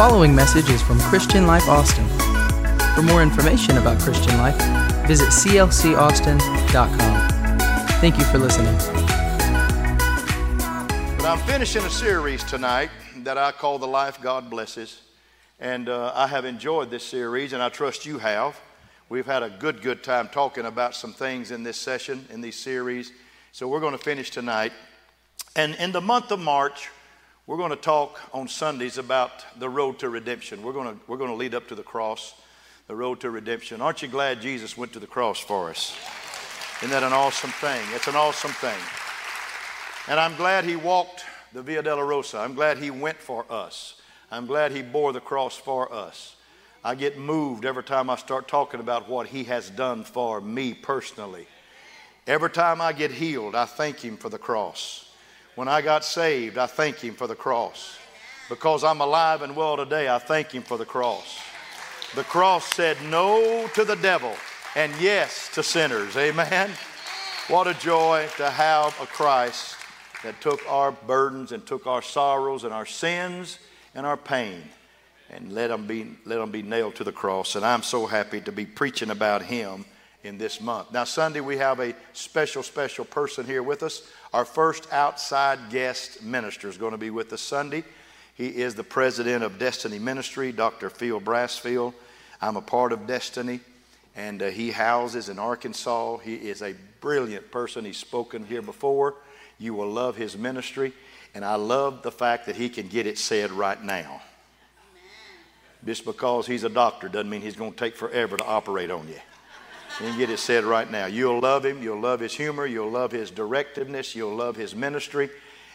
following message is from Christian Life Austin. For more information about Christian Life, visit clcaustin.com. Thank you for listening. But I'm finishing a series tonight that I call The Life God Blesses. And uh, I have enjoyed this series, and I trust you have. We've had a good, good time talking about some things in this session, in these series. So we're going to finish tonight. And in the month of March, we're going to talk on Sundays about the road to redemption. We're going to, we're going to lead up to the cross, the road to redemption. Aren't you glad Jesus went to the cross for us? Isn't that an awesome thing? It's an awesome thing. And I'm glad he walked the Via Dolorosa. I'm glad he went for us. I'm glad he bore the cross for us. I get moved every time I start talking about what he has done for me personally. Every time I get healed, I thank him for the cross. When I got saved, I thank Him for the cross. Because I'm alive and well today, I thank Him for the cross. The cross said no to the devil and yes to sinners. Amen. What a joy to have a Christ that took our burdens and took our sorrows and our sins and our pain and let them be, let them be nailed to the cross. And I'm so happy to be preaching about Him in this month. Now, Sunday, we have a special, special person here with us. Our first outside guest minister is going to be with us Sunday. He is the president of Destiny Ministry, Dr. Phil Brassfield. I'm a part of Destiny, and uh, he houses in Arkansas. He is a brilliant person. He's spoken here before. You will love his ministry, and I love the fact that he can get it said right now. Just because he's a doctor doesn't mean he's going to take forever to operate on you. Can get it said right now. You'll love him. You'll love his humor. You'll love his directiveness. You'll love his ministry.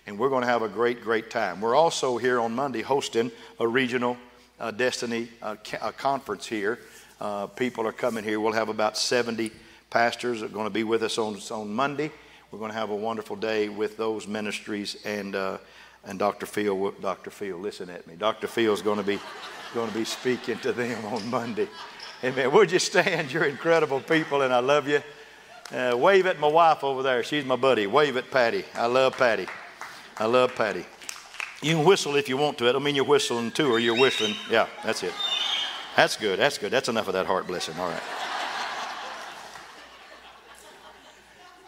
And we're going to have a great, great time. We're also here on Monday hosting a regional uh, Destiny uh, ca- conference here. Uh, people are coming here. We'll have about 70 pastors that are going to be with us on, on Monday. We're going to have a wonderful day with those ministries and uh, and Dr. Phil. Dr. Phil, listen at me. Dr. Phil is going to be going to be speaking to them on Monday. Amen. Would you stand? You're incredible people, and I love you. Uh, wave at my wife over there. She's my buddy. Wave at Patty. I love Patty. I love Patty. You can whistle if you want to. I don't mean you're whistling too, or you're whistling. Yeah, that's it. That's good. That's good. That's enough of that heart blessing. All right.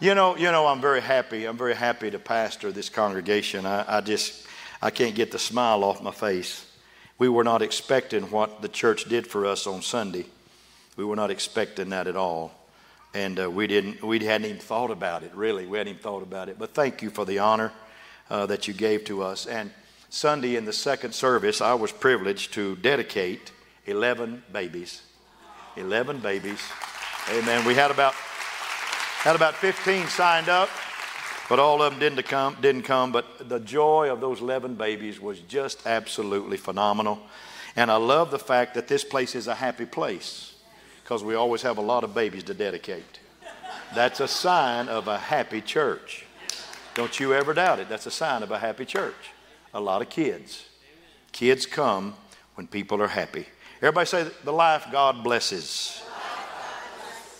You know, you know, I'm very happy. I'm very happy to pastor this congregation. I, I just, I can't get the smile off my face. We were not expecting what the church did for us on Sunday. We were not expecting that at all. And uh, we, didn't, we hadn't even thought about it, really. We hadn't even thought about it. But thank you for the honor uh, that you gave to us. And Sunday in the second service, I was privileged to dedicate 11 babies. 11 babies. Amen. We had about, had about 15 signed up, but all of them didn't come, didn't come. But the joy of those 11 babies was just absolutely phenomenal. And I love the fact that this place is a happy place because we always have a lot of babies to dedicate. That's a sign of a happy church. Don't you ever doubt it. That's a sign of a happy church. A lot of kids. Kids come when people are happy. Everybody say, The life God blesses.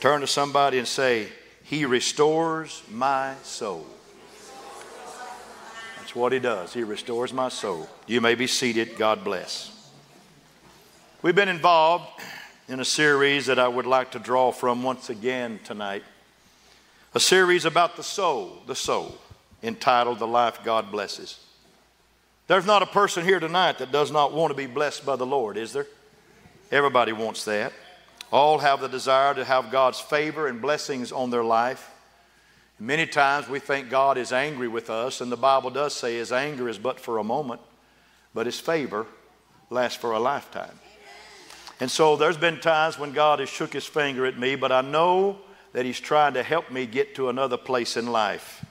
Turn to somebody and say, He restores my soul. That's what He does. He restores my soul. You may be seated. God bless. We've been involved in a series that I would like to draw from once again tonight. A series about the soul, the soul, entitled The Life God Blesses. There's not a person here tonight that does not want to be blessed by the Lord, is there? Everybody wants that. All have the desire to have God's favor and blessings on their life. Many times we think God is angry with us, and the Bible does say his anger is but for a moment, but his favor lasts for a lifetime. And so there's been times when God has shook his finger at me, but I know that he's trying to help me get to another place in life.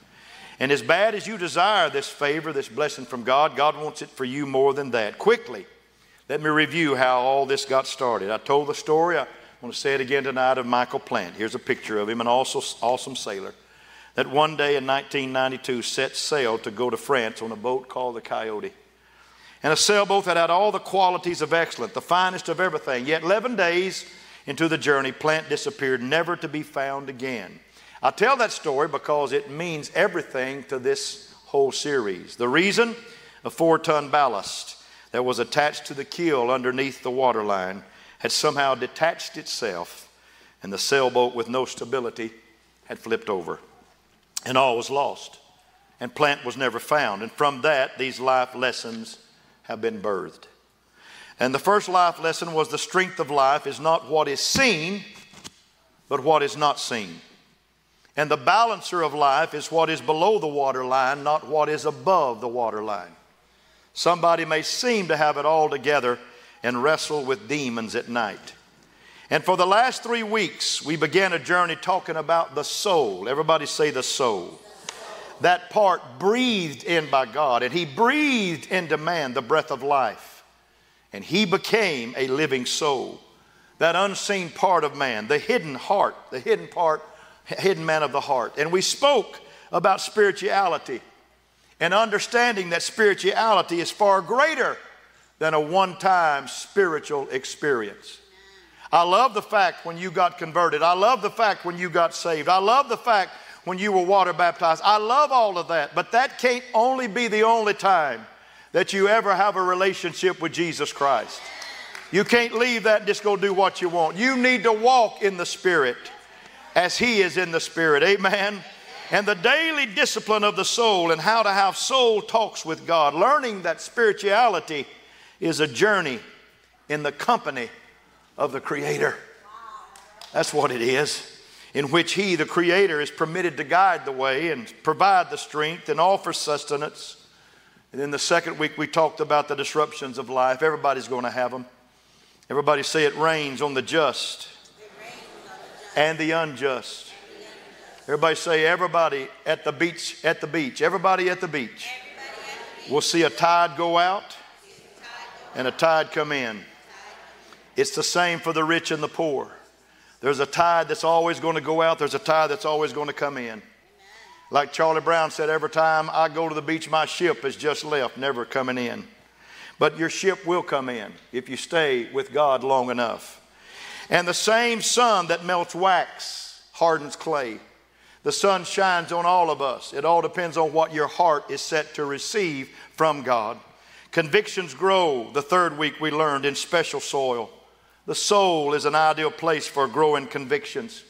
And as bad as you desire this favor, this blessing from God, God wants it for you more than that. Quickly, let me review how all this got started. I told the story. I want to say it again tonight of Michael Plant. Here's a picture of him, an also awesome sailor that one day in 1992 set sail to go to France on a boat called the Coyote and a sailboat that had all the qualities of excellence, the finest of everything. Yet 11 days into the journey, Plant disappeared, never to be found again. I tell that story because it means everything to this whole series. The reason? A four ton ballast. that was attached to the keel underneath the waterline had somehow detached itself, and the sailboat with no stability had flipped over. And all was lost, and plant was never found. And from that, these life lessons have been birthed. And the first life lesson was the strength of life is not what is seen, but what is not seen. And the balancer of life is what is below the waterline, not what is above the waterline. Somebody may seem to have it all together and wrestle with demons at night. And for the last three weeks, we began a journey talking about the soul. Everybody say the soul. That part breathed in by God, and He breathed into man the breath of life. And he became a living soul. That unseen part of man, the hidden heart, the hidden part, hidden man of the heart. And we spoke about spirituality and understanding that spirituality is far greater than a one time spiritual experience. I love the fact when you got converted. I love the fact when you got saved. I love the fact when you were water baptized. I love all of that, but that can't only be the only time that you ever have a relationship with Jesus Christ. You can't leave that and just go do what you want. You need to walk in the Spirit as He is in the Spirit. Amen. And the daily discipline of the soul and how to have soul talks with God, learning that spirituality is a journey in the company of the Creator. That's what it is, in which He, the Creator, is permitted to guide the way and provide the strength and offer sustenance. And then the second week, we talked about the disruptions of life. Everybody's going to have them. Everybody say it rains on the just and the unjust. Everybody say everybody at the beach, at the beach. Everybody at the beach. We'll see a tide go out and a tide come in. It's the same for the rich and the poor. There's a tide that's always going to go out, there's a tide that's always going to come in. Like Charlie Brown said, every time I go to the beach, my ship has just left, never coming in. But your ship will come in if you stay with God long enough. And the same sun that melts wax hardens clay. The sun shines on all of us. It all depends on what your heart is set to receive from God. Convictions grow, the third week we learned, in special soil. The soul is an ideal place for growing convictions.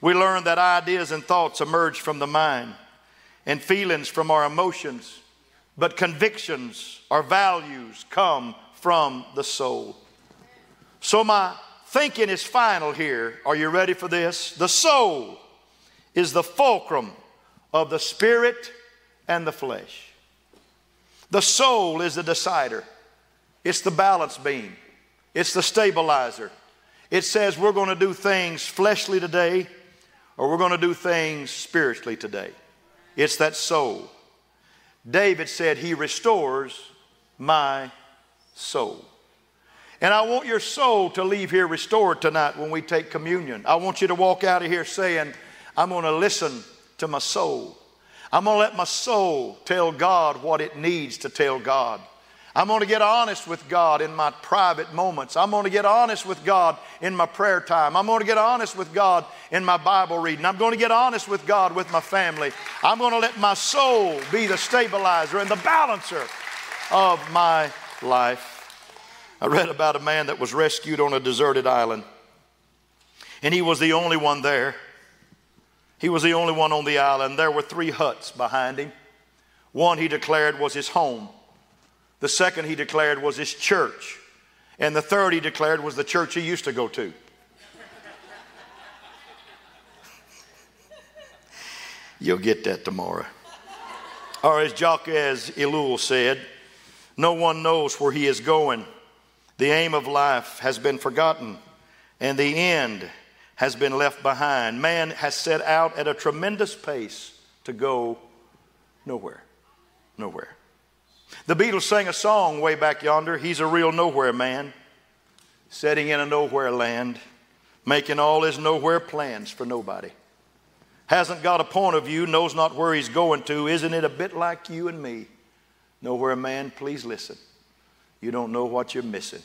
We learn that ideas and thoughts emerge from the mind and feelings from our emotions, but convictions or values come from the soul. So, my thinking is final here. Are you ready for this? The soul is the fulcrum of the spirit and the flesh. The soul is the decider, it's the balance beam, it's the stabilizer. It says we're going to do things fleshly today or we're going to do things spiritually today. It's that soul. David said, He restores my soul. And I want your soul to leave here restored tonight when we take communion. I want you to walk out of here saying, I'm going to listen to my soul. I'm going to let my soul tell God what it needs to tell God. I'm going to get honest with God in my private moments. I'm going to get honest with God in my prayer time. I'm going to get honest with God in my Bible reading. I'm going to get honest with God with my family. I'm going to let my soul be the stabilizer and the balancer of my life. I read about a man that was rescued on a deserted island, and he was the only one there. He was the only one on the island. There were three huts behind him. One he declared was his home, the second he declared was his church, and the third he declared was the church he used to go to. You'll get that tomorrow. Or as Jacques Ellul said, no one knows where he is going. The aim of life has been forgotten, and the end has been left behind. Man has set out at a tremendous pace to go nowhere. Nowhere. The Beatles sang a song way back yonder. He's a real nowhere man, setting in a nowhere land, making all his nowhere plans for nobody. Hasn't got a point of view, knows not where he's going to. Isn't it a bit like you and me? Nowhere man, please listen. You don't know what you're missing.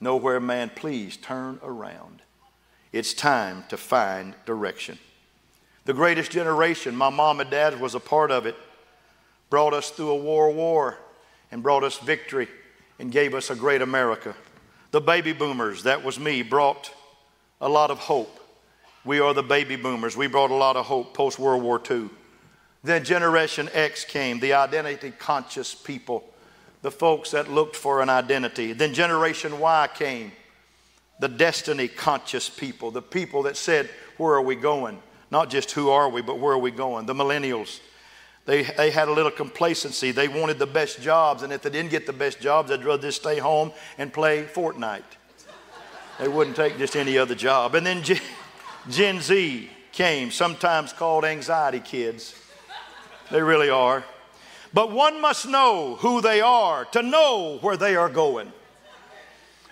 Nowhere man, please turn around. It's time to find direction. The greatest generation, my mom and dad was a part of it, brought us through a war war and brought us victory and gave us a great America. The baby boomers, that was me, brought a lot of hope. We are the baby boomers. We brought a lot of hope post World War II. Then Generation X came, the identity conscious people, the folks that looked for an identity. Then Generation Y came, the destiny conscious people, the people that said, Where are we going? Not just who are we, but where are we going? The millennials. They, they had a little complacency. They wanted the best jobs, and if they didn't get the best jobs, they'd rather just stay home and play Fortnite. They wouldn't take just any other job. And then Gen, Gen Z came, sometimes called anxiety kids. They really are. But one must know who they are to know where they are going.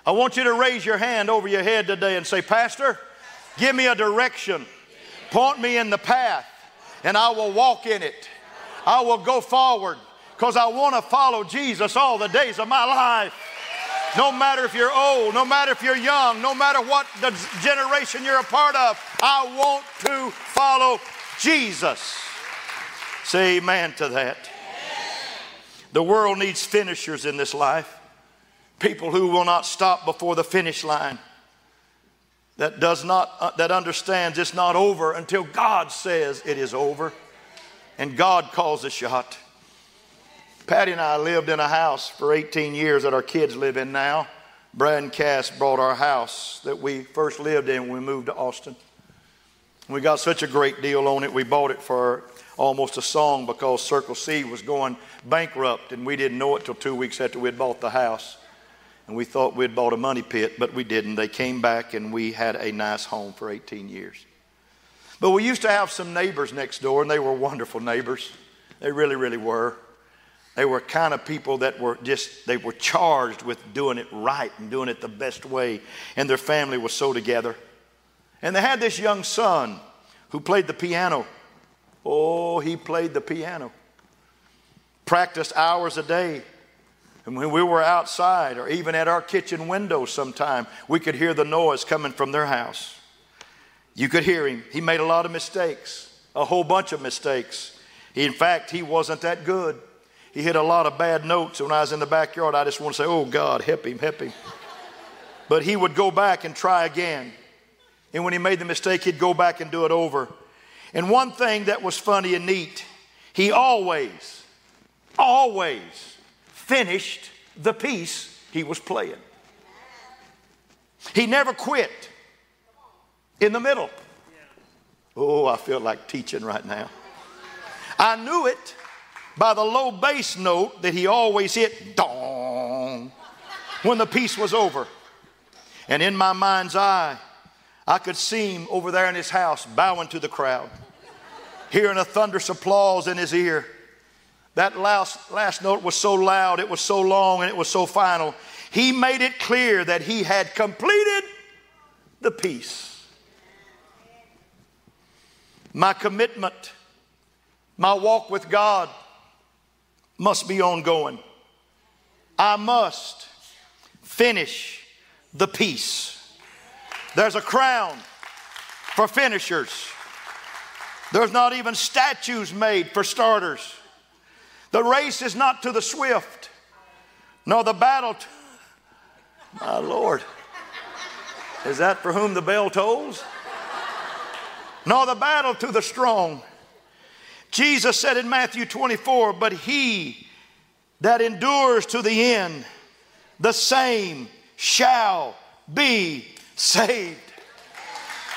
I want you to raise your hand over your head today and say, Pastor, give me a direction. Point me in the path, and I will walk in it. I will go forward because I want to follow Jesus all the days of my life. No matter if you're old, no matter if you're young, no matter what the generation you're a part of, I want to follow Jesus. Say amen to that. The world needs finishers in this life. People who will not stop before the finish line. That does not uh, that understands it's not over until God says it is over. And God calls the shot. Patty and I lived in a house for 18 years that our kids live in now. Brad and Cass bought our house that we first lived in when we moved to Austin. We got such a great deal on it. We bought it for almost a song because Circle C was going bankrupt, and we didn't know it till two weeks after we had bought the house. And we thought we'd bought a money pit, but we didn't. They came back, and we had a nice home for 18 years. But we used to have some neighbors next door, and they were wonderful neighbors. They really, really were. They were kind of people that were just, they were charged with doing it right and doing it the best way. And their family was so together. And they had this young son who played the piano. Oh, he played the piano. Practiced hours a day. And when we were outside or even at our kitchen window sometime, we could hear the noise coming from their house. You could hear him. He made a lot of mistakes, a whole bunch of mistakes. In fact, he wasn't that good. He hit a lot of bad notes. When I was in the backyard, I just want to say, Oh God, help him, help him. But he would go back and try again. And when he made the mistake, he'd go back and do it over. And one thing that was funny and neat, he always, always finished the piece he was playing. He never quit in the middle. Oh, I feel like teaching right now. I knew it by the low bass note that he always hit dong when the piece was over. And in my mind's eye, I could see him over there in his house bowing to the crowd, hearing a thunderous applause in his ear. That last, last note was so loud, it was so long, and it was so final. He made it clear that he had completed the piece. My commitment, my walk with God must be ongoing. I must finish the piece. There's a crown for finishers. There's not even statues made for starters. The race is not to the swift, nor the battle. To, my Lord. Is that for whom the bell tolls? Nor the battle to the strong Jesus said in Matthew 24, But he that endures to the end, the same shall be saved.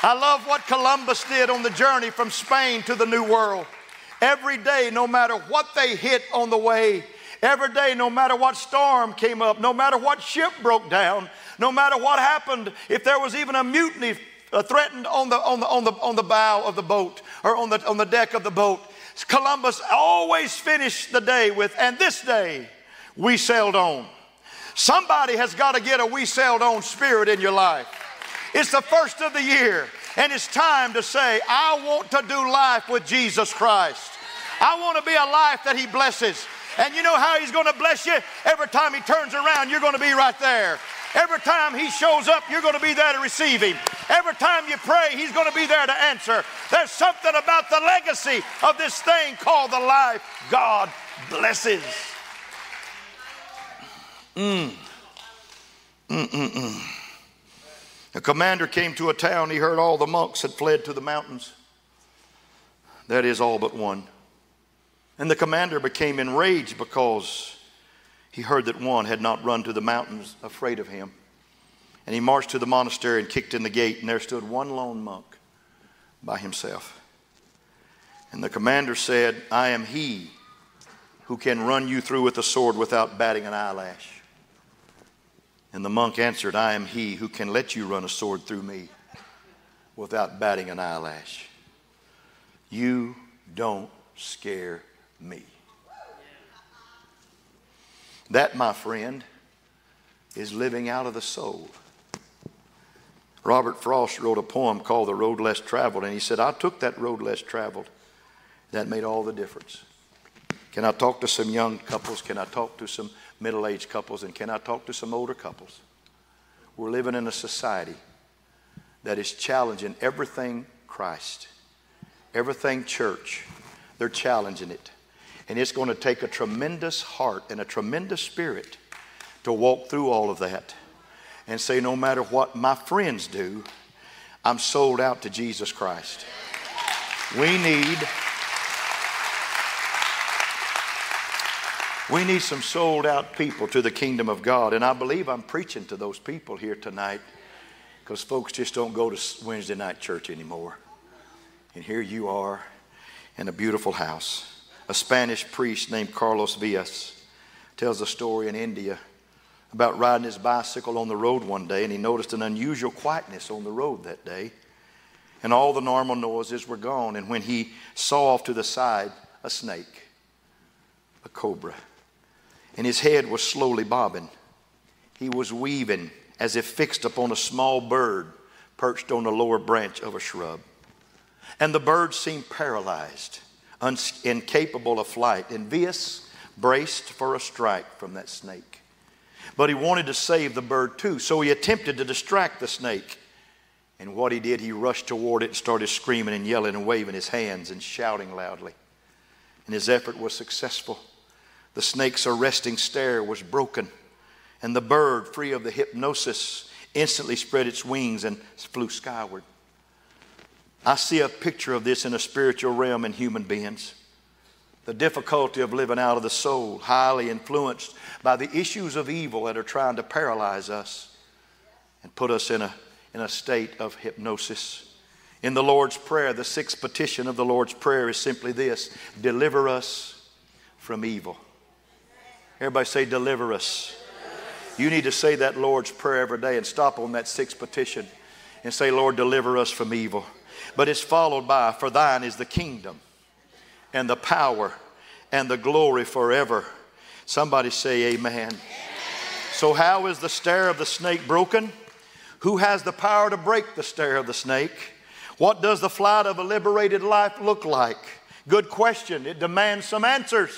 I love what Columbus did on the journey from Spain to the New World. Every day, no matter what they hit on the way, every day, no matter what storm came up, no matter what ship broke down, no matter what happened, if there was even a mutiny uh, threatened on the, on, the, on, the, on the bow of the boat or on the, on the deck of the boat, Columbus always finished the day with, and this day we sailed on. Somebody has got to get a we sailed on spirit in your life. It's the first of the year, and it's time to say, I want to do life with Jesus Christ. I want to be a life that He blesses. And you know how He's going to bless you? Every time He turns around, you're going to be right there. Every time he shows up, you're going to be there to receive him. Every time you pray, he's going to be there to answer. There's something about the legacy of this thing called the life God blesses. Mm. Mm-mm-mm. The commander came to a town. He heard all the monks had fled to the mountains. That is all but one. And the commander became enraged because he heard that one had not run to the mountains afraid of him. And he marched to the monastery and kicked in the gate, and there stood one lone monk by himself. And the commander said, I am he who can run you through with a sword without batting an eyelash. And the monk answered, I am he who can let you run a sword through me without batting an eyelash. You don't scare me. That, my friend, is living out of the soul. Robert Frost wrote a poem called The Road Less Traveled, and he said, I took that road less traveled. That made all the difference. Can I talk to some young couples? Can I talk to some middle aged couples? And can I talk to some older couples? We're living in a society that is challenging everything Christ, everything church. They're challenging it. And it's going to take a tremendous heart and a tremendous spirit to walk through all of that and say, no matter what my friends do, I'm sold out to Jesus Christ. We need. We need some sold out people to the kingdom of God. And I believe I'm preaching to those people here tonight because folks just don't go to Wednesday night church anymore. And here you are in a beautiful house a Spanish priest named Carlos Valles tells a story in India about riding his bicycle on the road one day, and he noticed an unusual quietness on the road that day. And all the normal noises were gone. And when he saw off to the side a snake, a cobra, and his head was slowly bobbing, he was weaving as if fixed upon a small bird perched on the lower branch of a shrub. And the bird seemed paralyzed incapable of flight. And Valles braced for a strike from that snake. But he wanted to save the bird too, so he attempted to distract the snake. And what he did, he rushed toward it and started screaming and yelling and waving his hands and shouting loudly. And his effort was successful. The snake's arresting stare was broken, and the bird, free of the hypnosis, instantly spread its wings and flew skyward. I see a picture of this in a spiritual realm in human beings. The difficulty of living out of the soul, highly influenced by the issues of evil that are trying to paralyze us and put us in a, in a state of hypnosis. In the Lord's Prayer, the sixth petition of the Lord's Prayer is simply this deliver us from evil. Everybody say, deliver us. You need to say that Lord's Prayer every day and stop on that sixth petition and say, Lord, deliver us from evil but it's followed by, For thine is the kingdom and the power and the glory forever. Somebody say, Amen. So, how is the stare of the snake broken? Who has the power to break the stare of the snake? What does the flight of a liberated life look like? Good question. It demands some answers.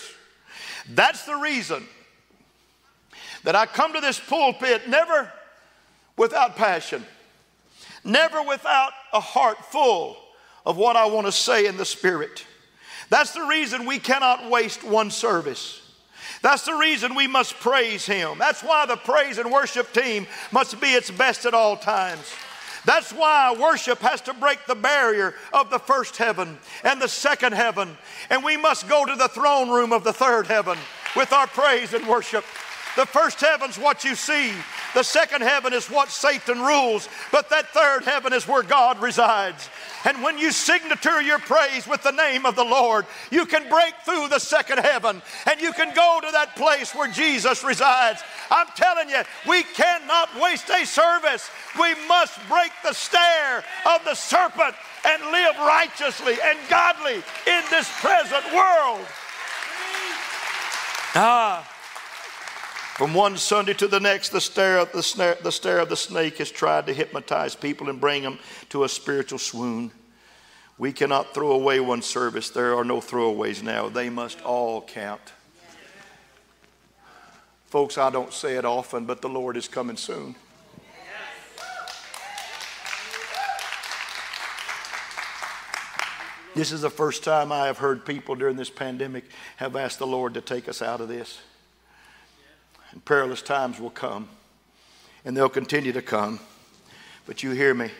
That's the reason that I come to this pulpit never without passion never without a heart full of what I want to say in the Spirit. That's the reason we cannot waste one service. That's the reason we must praise Him. That's why the praise and worship team must be its best at all times. That's why worship has to break the barrier of the first heaven and the second heaven. And we must go to the throne room of the third heaven with our praise and worship. The first heaven's what you see, the second heaven is what Satan rules, but that third heaven is where God resides. And when you signature your praise with the name of the Lord, you can break through the second heaven and you can go to that place where Jesus resides. I'm telling you, we cannot waste a service. We must break the stare of the serpent and live righteously and godly in this present world. Ah. From one Sunday to the next, the stare, of the, snare, the stare of the snake has tried to hypnotize people and bring them to a spiritual swoon. We cannot throw away one service. There are no throwaways now. They must all count. Folks, I don't say it often, but the Lord is coming soon. This is the first time I have heard people during this pandemic have asked the Lord to take us out of this. And perilous times will come, and they'll continue to come. But you hear me,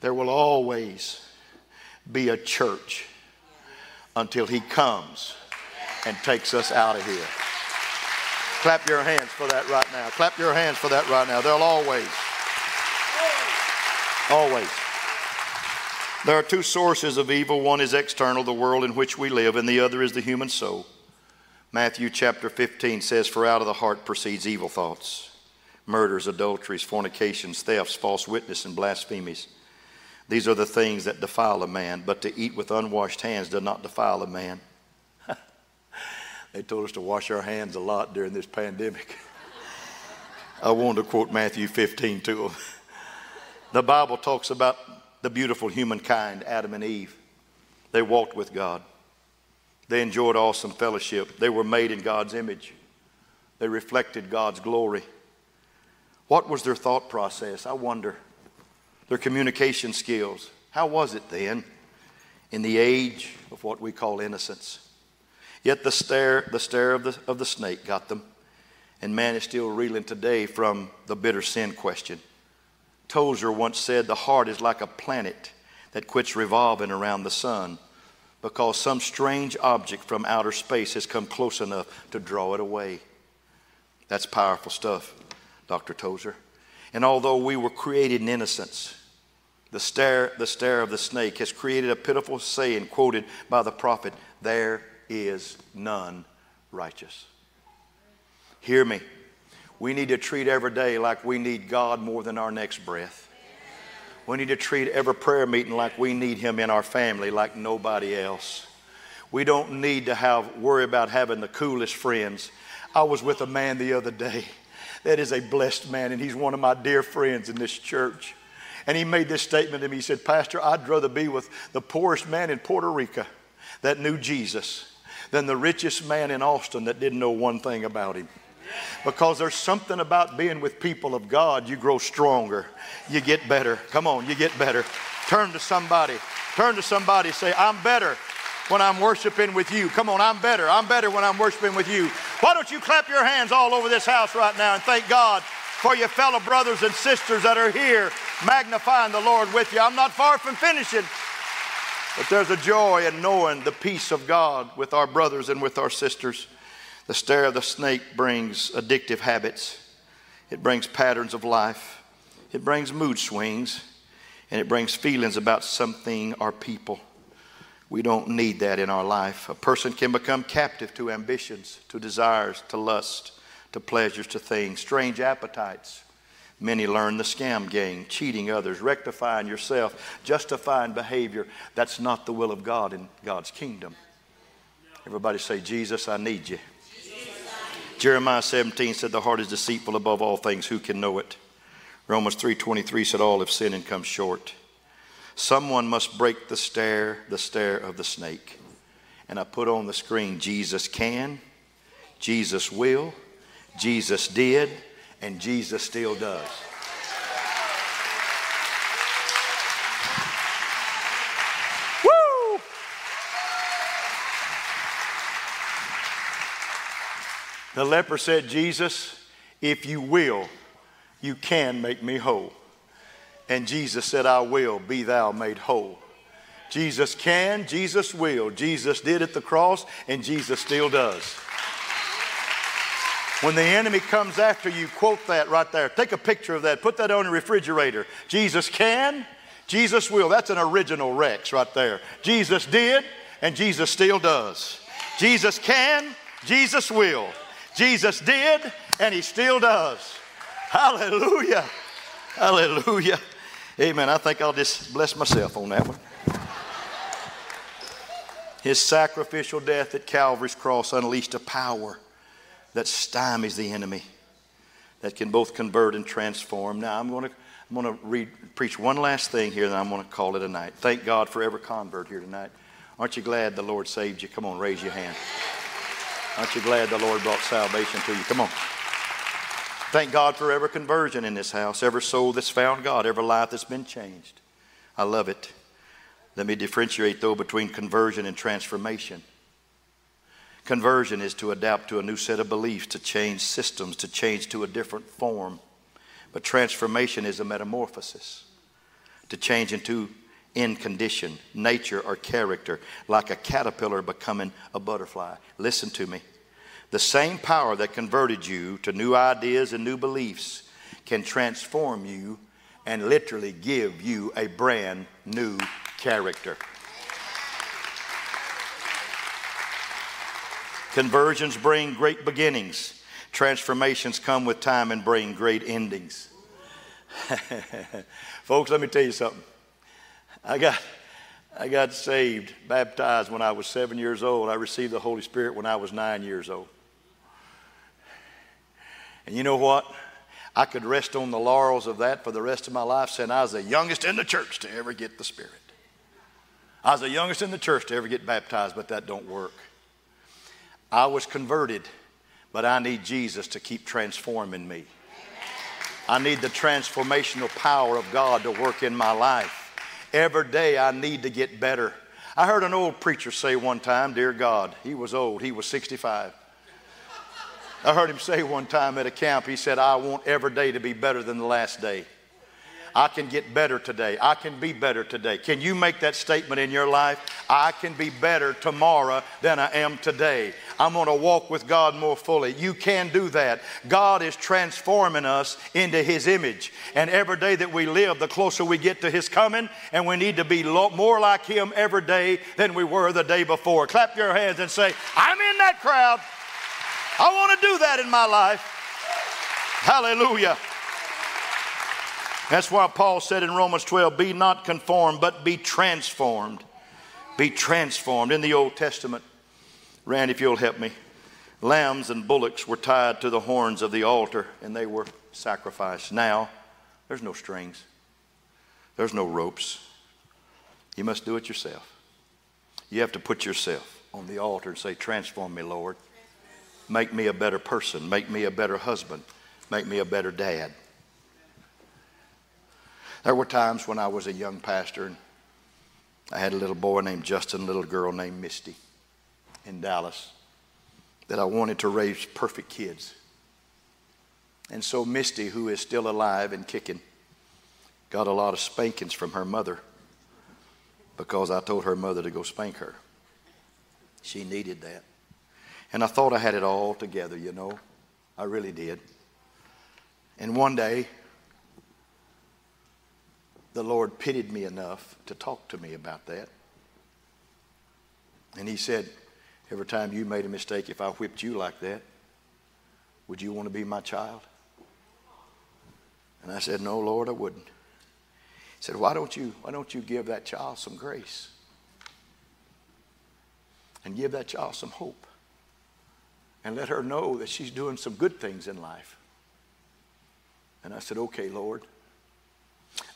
there will always be a church until He comes and takes us out of here. Clap your hands for that right now. Clap your hands for that right now. There'll always, always. There are two sources of evil. One is external, the world in which we live, and the other is the human soul. Matthew chapter 15 says, For out of the heart proceeds evil thoughts, murders, adulteries, fornications, thefts, false witness, and blasphemies. These are the things that defile a man, but to eat with unwashed hands does not defile a man. they told us to wash our hands a lot during this pandemic. I wanted to quote Matthew 15 to them. The Bible talks about the beautiful humankind, Adam and Eve. They walked with God. They enjoyed awesome fellowship. They were made in God's image. They reflected God's glory. What was their thought process? I wonder their communication skills. How was it then in the age of what we call innocence? Yet the stare, the stare of, the, of the snake got them, and man is still reeling today from the bitter sin question. Tozer once said, The heart is like a planet that quits revolving around the sun because some strange object from outer space has come close enough to draw it away. That's powerful stuff, Dr. Tozer. And although we were created in innocence, the stare, the stare of the snake has created a pitiful saying quoted by the prophet There is none righteous. Hear me. We need to treat every day like we need God more than our next breath. We need to treat every prayer meeting like we need Him in our family, like nobody else. We don't need to have worry about having the coolest friends. I was with a man the other day that is a blessed man, and he's one of my dear friends in this church. And he made this statement to me. He said, Pastor, I'd rather be with the poorest man in Puerto Rico that knew Jesus than the richest man in Austin that didn't know one thing about him. Because there's something about being with people of God, you grow stronger, you get better. Come on, you get better. Turn to somebody, turn to somebody, say, I'm better when I'm worshiping with you. Come on, I'm better. I'm better when I'm worshiping with you. Why don't you clap your hands all over this house right now and thank God for your fellow brothers and sisters that are here magnifying the Lord with you. I'm not far from finishing, but there's a joy in knowing the peace of God with our brothers and with our sisters. The stare of the snake brings addictive habits, it brings patterns of life, it brings mood swings, and it brings feelings about something or people. We don't need that in our life. A person can become captive to ambitions, to desires, to lust, to pleasures, to things, strange appetites. Many learn the scam game, cheating others, rectifying yourself, justifying behavior. That's not the will of God in God's kingdom. Everybody say, Jesus, I need you. Jeremiah 17 said, The heart is deceitful above all things. Who can know it? Romans 3.23 said, All have sinned and come short. Someone must break the stare, the stare of the snake. And I put on the screen, Jesus can, Jesus will, Jesus did, and Jesus still does. The leper said, Jesus, if you will, you can make me whole. And Jesus said, I will, be thou made whole. Jesus can, Jesus will. Jesus did at the cross, and Jesus still does. When the enemy comes after you, quote that right there. Take a picture of that. Put that on the refrigerator. Jesus can, Jesus will. That's an original Rex right there. Jesus did, and Jesus still does. Jesus can, Jesus will. Jesus did, and He still does. Hallelujah. Hallelujah. Amen. I think I'll just bless myself on that one. His sacrificial death at Calvary's cross unleashed a power that stymies the enemy, that can both convert and transform. Now, I'm going to, I'm going to read, preach one last thing here, then I'm going to call it a night. Thank God for every convert here tonight. Aren't you glad the Lord saved you? Come on, raise your hand. Aren't you glad the Lord brought salvation to you? Come on. Thank God for every conversion in this house, every soul that's found God, every life that's been changed. I love it. Let me differentiate, though, between conversion and transformation. Conversion is to adapt to a new set of beliefs, to change systems, to change to a different form. But transformation is a metamorphosis, to change into in condition, nature, or character, like a caterpillar becoming a butterfly. Listen to me. The same power that converted you to new ideas and new beliefs can transform you and literally give you a brand new character. Conversions bring great beginnings. Transformations come with time and bring great endings. Folks, let me tell you something. I got, I got saved, baptized when I was seven years old. I received the Holy Spirit when I was nine years old. And you know what? I could rest on the laurels of that for the rest of my life, saying I was the youngest in the church to ever get the Spirit. I was the youngest in the church to ever get baptized, but that don't work. I was converted, but I need Jesus to keep transforming me. I need the transformational power of God to work in my life. Every day I need to get better. I heard an old preacher say one time, Dear God, he was old, he was 65. I heard him say one time at a camp, he said, I want every day to be better than the last day. I can get better today. I can be better today. Can you make that statement in your life? I can be better tomorrow than I am today. I'm going to walk with God more fully. You can do that. God is transforming us into His image. And every day that we live, the closer we get to His coming, and we need to be more like Him every day than we were the day before. Clap your hands and say, I'm in that crowd. I want to do that in my life. Hallelujah. That's why Paul said in Romans 12, be not conformed, but be transformed. Be transformed. In the Old Testament, Rand, if you'll help me, lambs and bullocks were tied to the horns of the altar and they were sacrificed. Now, there's no strings, there's no ropes. You must do it yourself. You have to put yourself on the altar and say, Transform me, Lord. Make me a better person. Make me a better husband. Make me a better dad. There were times when I was a young pastor and I had a little boy named Justin, a little girl named Misty in Dallas that I wanted to raise perfect kids. And so Misty, who is still alive and kicking, got a lot of spankings from her mother because I told her mother to go spank her. She needed that. And I thought I had it all together, you know. I really did. And one day, the Lord pitied me enough to talk to me about that. And He said, Every time you made a mistake, if I whipped you like that, would you want to be my child? And I said, No, Lord, I wouldn't. He said, Why don't you, why don't you give that child some grace? And give that child some hope. And let her know that she's doing some good things in life. And I said, Okay, Lord.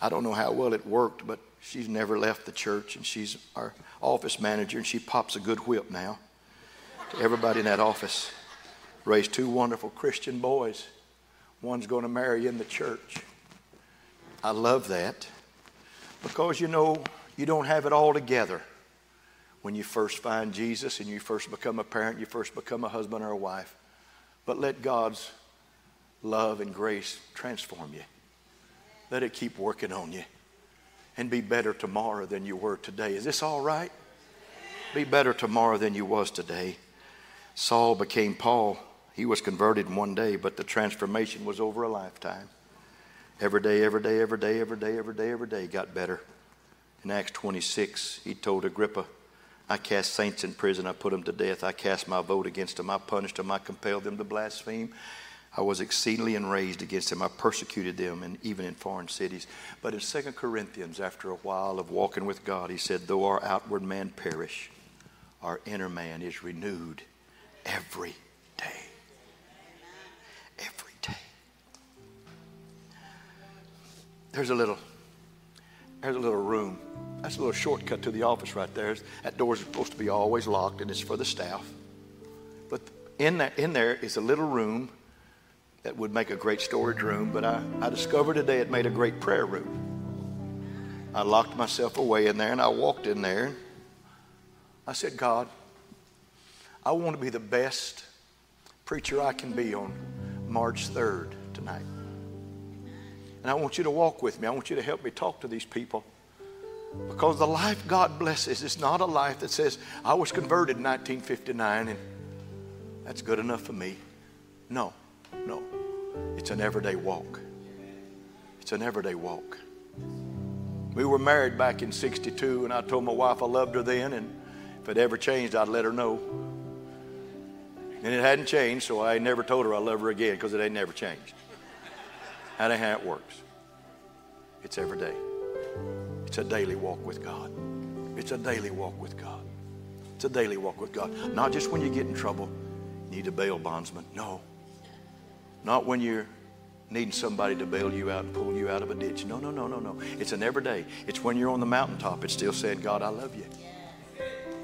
I don't know how well it worked, but she's never left the church, and she's our office manager, and she pops a good whip now everybody in that office. Raised two wonderful Christian boys. One's going to marry in the church. I love that because you know you don't have it all together when you first find Jesus and you first become a parent, you first become a husband or a wife. But let God's love and grace transform you. Let it keep working on you and be better tomorrow than you were today. Is this all right? Be better tomorrow than you was today. Saul became Paul. He was converted in one day, but the transformation was over a lifetime. Every day, every day, every day, every day, every day, every day got better. In Acts 26, he told Agrippa, I cast saints in prison. I put them to death. I cast my vote against them. I punished them. I compelled them to blaspheme. I was exceedingly enraged against them. I persecuted them, and even in foreign cities. But in 2 Corinthians, after a while of walking with God, he said, Though our outward man perish, our inner man is renewed every day. Every day. There's a little, there's a little room. That's a little shortcut to the office right there. That door is supposed to be always locked, and it's for the staff. But in, that, in there is a little room that would make a great storage room, but I, I discovered today it made a great prayer room. I locked myself away in there and I walked in there. I said, God, I want to be the best preacher I can be on March 3rd tonight. And I want you to walk with me. I want you to help me talk to these people. Because the life God blesses is not a life that says, I was converted in 1959 and that's good enough for me. No, no. It's an everyday walk. It's an everyday walk. We were married back in 62, and I told my wife I loved her then, and if it ever changed, I'd let her know. And it hadn't changed, so I never told her I love her again because it ain't never changed. That ain't how it works. It's every day. It's a daily walk with God. It's a daily walk with God. It's a daily walk with God. Not just when you get in trouble, you need a bail bondsman. No. Not when you're needing somebody to bail you out and pull you out of a ditch. No, no, no, no, no. It's an everyday. It's when you're on the mountaintop, it's still saying, God, I love you.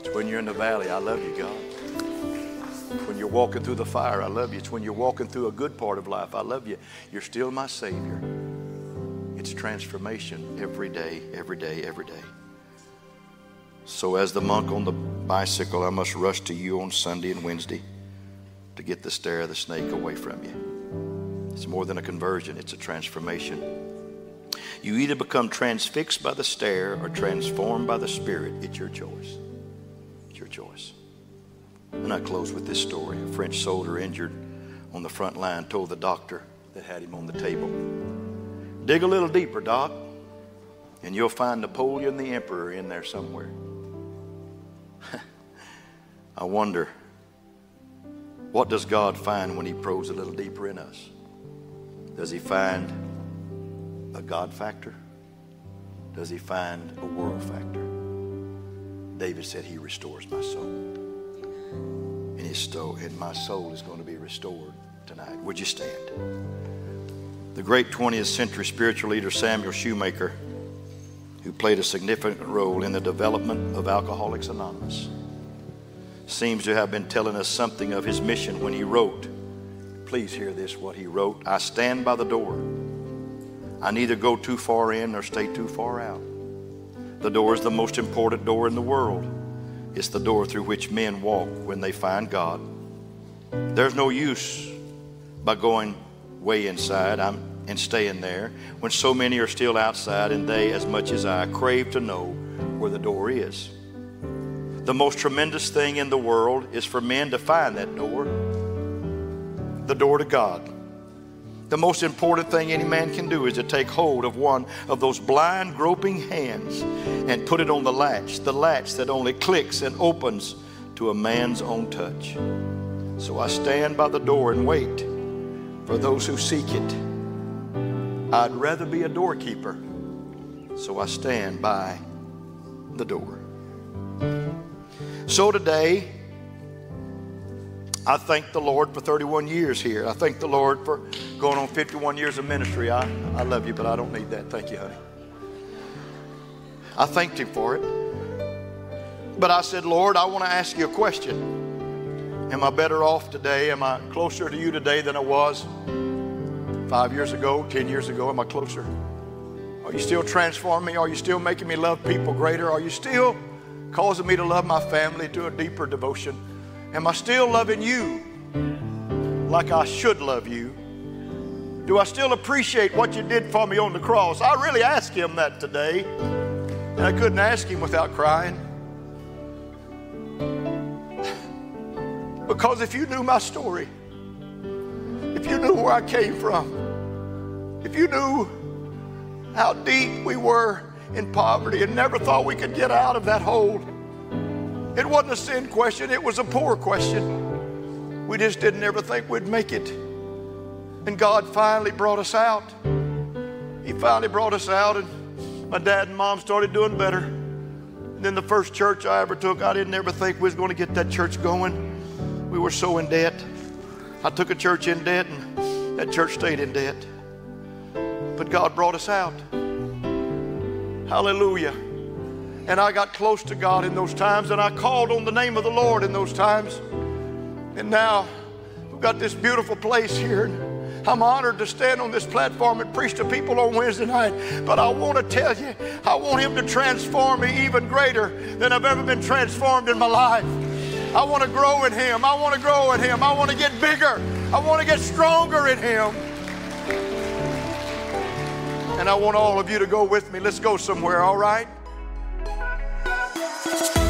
It's when you're in the valley, I love you, God. When you're walking through the fire, I love you. It's when you're walking through a good part of life, I love you. You're still my Savior. It's transformation every day, every day, every day. So, as the monk on the bicycle, I must rush to you on Sunday and Wednesday to get the stare of the snake away from you. It's more than a conversion, it's a transformation. You either become transfixed by the stare or transformed by the Spirit. It's your choice. It's your choice. And I close with this story. A French soldier injured on the front line told the doctor that had him on the table Dig a little deeper, Doc, and you'll find Napoleon the Emperor in there somewhere. I wonder, what does God find when He probes a little deeper in us? Does He find a God factor? Does He find a world factor? David said, He restores my soul. And, my soul is going to be restored tonight. Would you stand? The great 20th century spiritual leader Samuel Shoemaker, who played a significant role in the development of Alcoholics Anonymous, seems to have been telling us something of his mission when he wrote. Please hear this what he wrote I stand by the door. I neither go too far in nor stay too far out. The door is the most important door in the world. It's the door through which men walk when they find God. There's no use by going way inside and staying there when so many are still outside and they, as much as I, crave to know where the door is. The most tremendous thing in the world is for men to find that door, the door to God. The most important thing any man can do is to take hold of one of those blind, groping hands and put it on the latch, the latch that only clicks and opens to a man's own touch. So I stand by the door and wait for those who seek it. I'd rather be a doorkeeper, so I stand by the door. So today, I thank the Lord for 31 years here. I thank the Lord for going on 51 years of ministry. I, I love you, but I don't need that. Thank you, honey. I thanked Him for it. But I said, Lord, I want to ask you a question. Am I better off today? Am I closer to you today than I was five years ago, 10 years ago? Am I closer? Are you still transforming me? Are you still making me love people greater? Are you still causing me to love my family to a deeper devotion? Am I still loving you like I should love you? Do I still appreciate what you did for me on the cross? I really asked him that today, and I couldn't ask him without crying. Because if you knew my story, if you knew where I came from, if you knew how deep we were in poverty and never thought we could get out of that hole, it wasn't a sin question, it was a poor question. We just didn't ever think we'd make it. And God finally brought us out. He finally brought us out, and my dad and mom started doing better. And then the first church I ever took, I didn't ever think we was going to get that church going. We were so in debt. I took a church in debt, and that church stayed in debt. But God brought us out. Hallelujah. And I got close to God in those times, and I called on the name of the Lord in those times. And now we've got this beautiful place here. I'm honored to stand on this platform and preach to people on Wednesday night. But I want to tell you, I want Him to transform me even greater than I've ever been transformed in my life. I want to grow in Him. I want to grow in Him. I want to get bigger. I want to get stronger in Him. And I want all of you to go with me. Let's go somewhere, all right? Thank you.